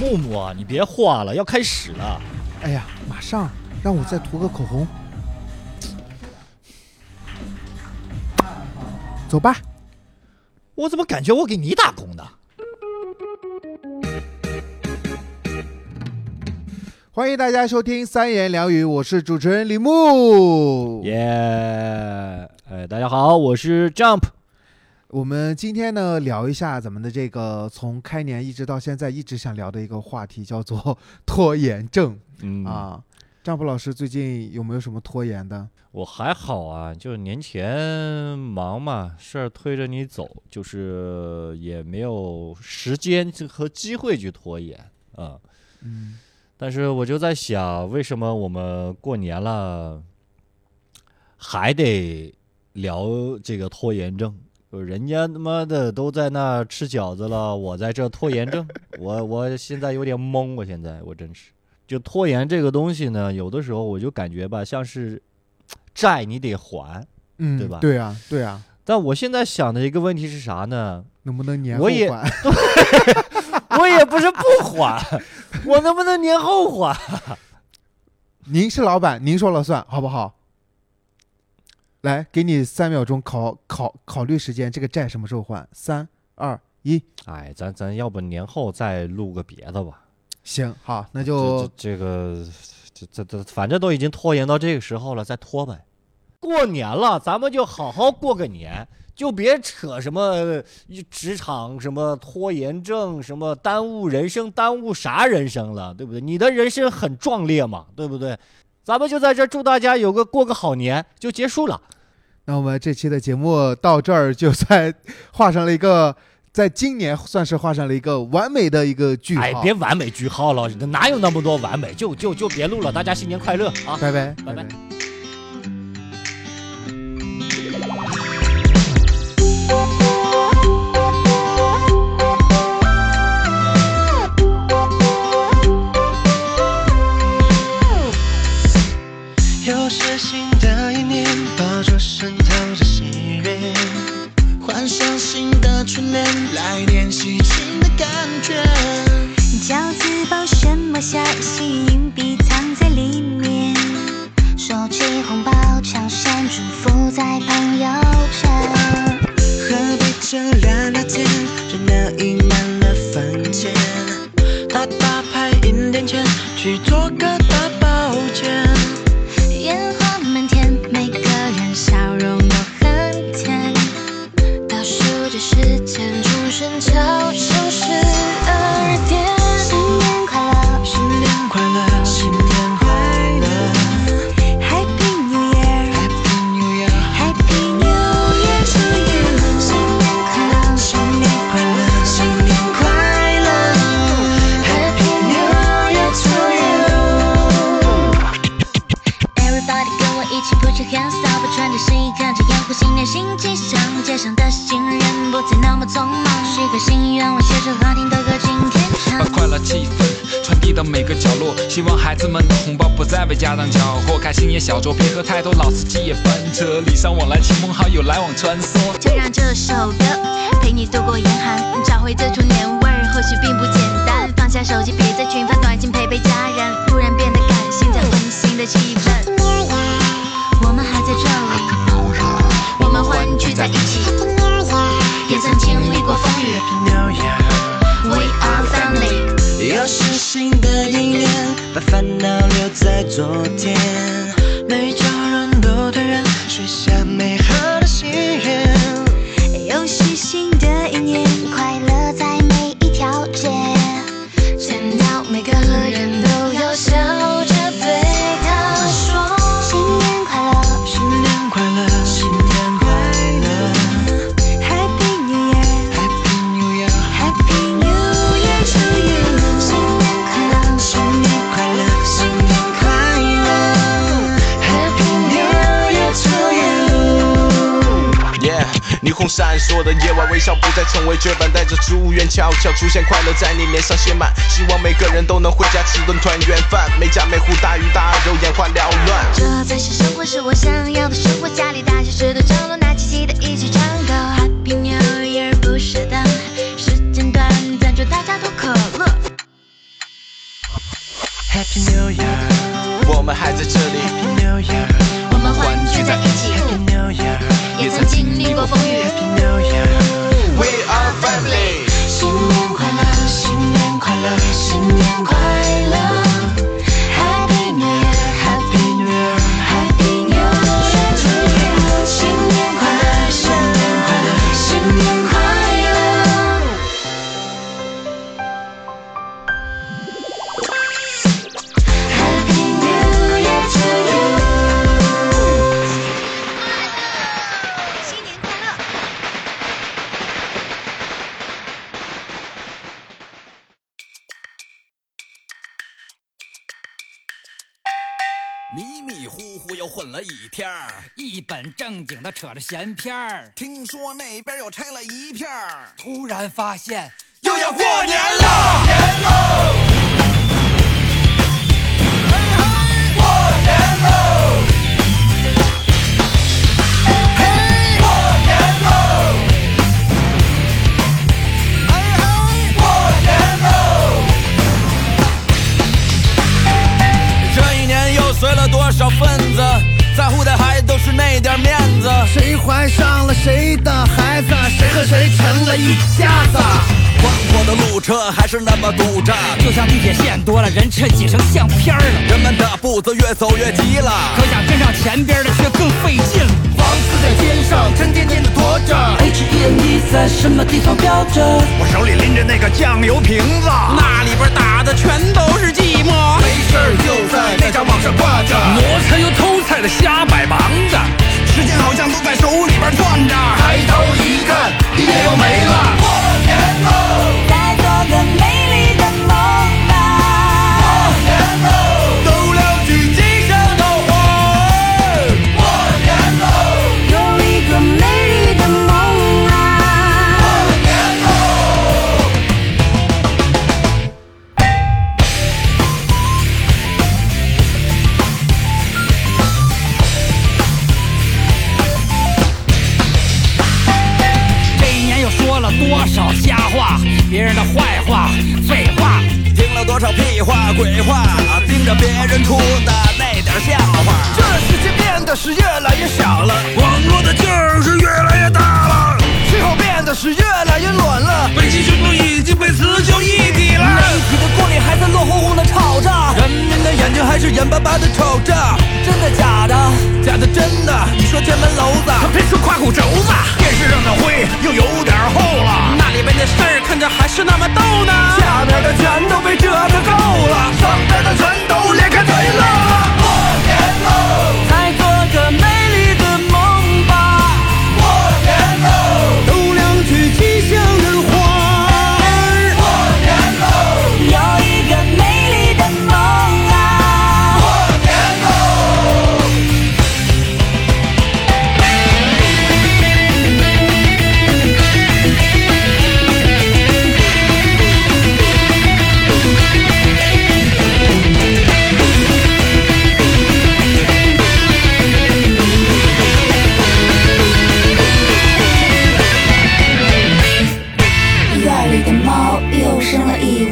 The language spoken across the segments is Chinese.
木木啊，你别画了，要开始了。哎呀，马上让我再涂个口红。走吧，我怎么感觉我给你打工呢？欢迎大家收听三言两语，我是主持人李牧。耶，哎，大家好，我是 Jump。我们今天呢聊一下咱们的这个从开年一直到现在一直想聊的一个话题，叫做 拖延症嗯，啊。丈夫老师最近有没有什么拖延的？我还好啊，就是年前忙嘛，事儿推着你走，就是也没有时间和机会去拖延啊。嗯，但是我就在想，为什么我们过年了还得聊这个拖延症？呃人家他妈的都在那吃饺子了，我在这拖延症，我我现在有点懵，我现在我真是，就拖延这个东西呢，有的时候我就感觉吧，像是债你得还，嗯，对吧对啊，对啊，但我现在想的一个问题是啥呢？能不能年后我也还？我也不是不还，我能不能年后还？您是老板，您说了算，好不好？来，给你三秒钟考考考虑时间，这个债什么时候还？三二一，哎，咱咱要不年后再录个别的吧？行，好，那就这这个这这这，反正都已经拖延到这个时候了，再拖呗。过年了，咱们就好好过个年，就别扯什么呃职场什么拖延症，什么耽误人生，耽误啥人生了，对不对？你的人生很壮烈嘛，对不对？咱们就在这祝大家有个过个好年，就结束了。那我们这期的节目到这儿就算画上了一个，在今年算是画上了一个完美的一个句号。哎，别完美句号了，哪有那么多完美？就就就别录了，大家新年快乐啊！拜拜，拜拜拜。换上新的春联，来点喜庆的感觉。饺子包什么馅儿？幸运硬币藏在里面。收起红包，抢先祝福在朋友圈。何必这聊希望孩子们的红包不再被家长缴获。开心也小酌，别喝太多，老司机也翻车。礼尚往来，亲朋好友来往穿梭。就让这首歌陪你度过严寒，找回这初年味儿，或许并不简单。放下手机，别闪烁的夜晚，微笑不再成为绝版，带着祝愿悄悄出现，快乐在你脸上写满。希望每个人都能回家吃顿团圆饭，每家每户大鱼大肉，眼花缭乱。这才是生活，是我想要的生活。家里大小事都张罗，拿起吉他一起唱歌。迷迷糊糊又混了一天儿，一本正经的扯着闲篇儿，听说那边又拆了一片儿，突然发现又要过年了。这少份子？在乎的还都是那点面子。谁怀上了谁的孩子，谁和谁成了一家子。宽阔的路车还是那么堵着，就像地铁线多了，人车挤成相片了。人们的步子越走越急了。可想跟上前边的却更费劲。房子在天上沉甸甸的驮着，H E N E 在什么地方飘着？我手里拎着那个酱油瓶子，那里边打的全都是寂寞。没事儿就在那张网上挂着，挪车又偷菜的瞎摆忙着，时间好像都在手里边转着。抬头一看，一夜又没了。少瞎话，别人的坏话、废话，听了多少屁话、鬼话，盯着别人出的那点笑话。这世界变得是越来越小了，网络的劲儿是越来越大了，气候变得是越来越暖了，北极熊都已经被雌雄一体了。媒体的锅里还在热乎乎的炒着，人民的眼睛还是眼巴巴的瞅着。真的假的？假的真的？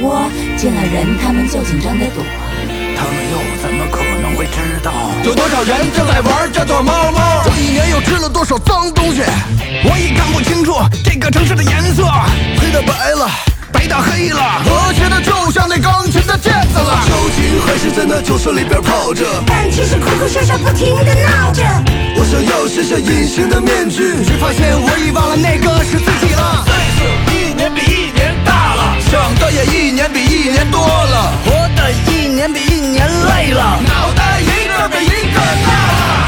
窝，见了人他们就紧张的躲。他们又怎么可能会知道？有多少人正在玩这躲猫猫？这一年又吃了多少脏东西？我已看不清楚这个城市的颜色，黑的白了，白的黑了，和谐的就像那钢琴的键子了。究竟还是在那酒色里边泡着？感情是哭哭笑笑不停的闹着。我想要卸下隐形的面具，却发现我已忘了那个是自己了。也一年比一年多了，活的一年比一年累了，脑袋一个比一个大。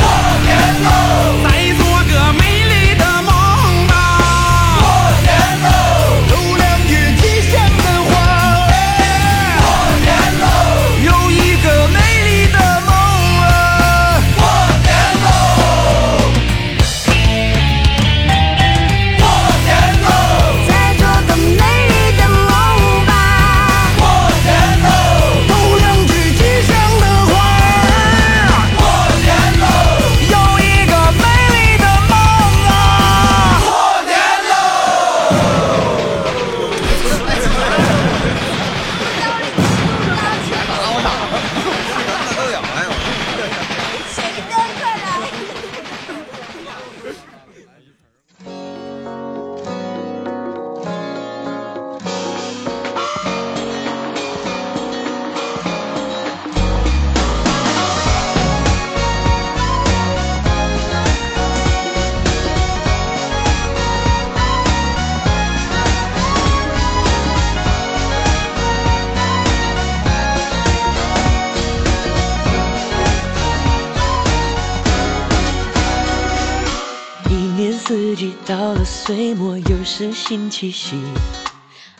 是新气息。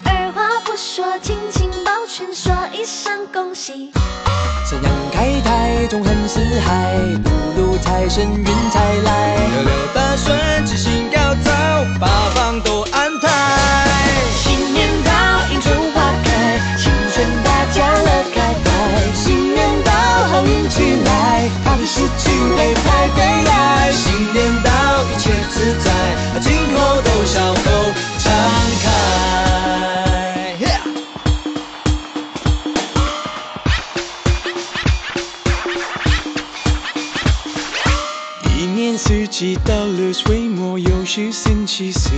二话不说，紧紧抱拳，说一声恭喜。三阳开泰，纵横四海，五路财神运财来，六六大顺，吉星高照，八方都安泰。新年到，迎春花开，新春大家乐开怀。新年到，好运气来，好的事情会排队来。新年到，一切自在，今后都笑年四季到了岁末，又是星期四。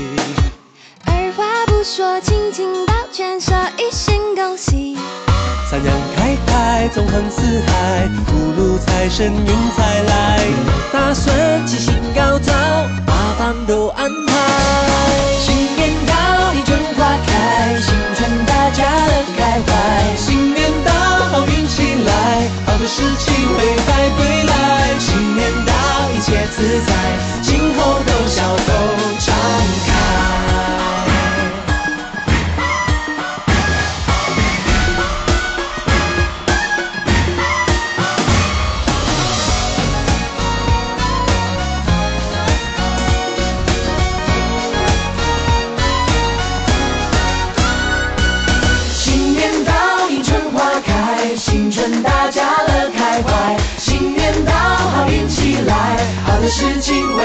二话不说，轻轻抱拳，说一声恭喜。三阳开泰，纵横四海，福禄财神运财来，大顺吉星高照，八方都安年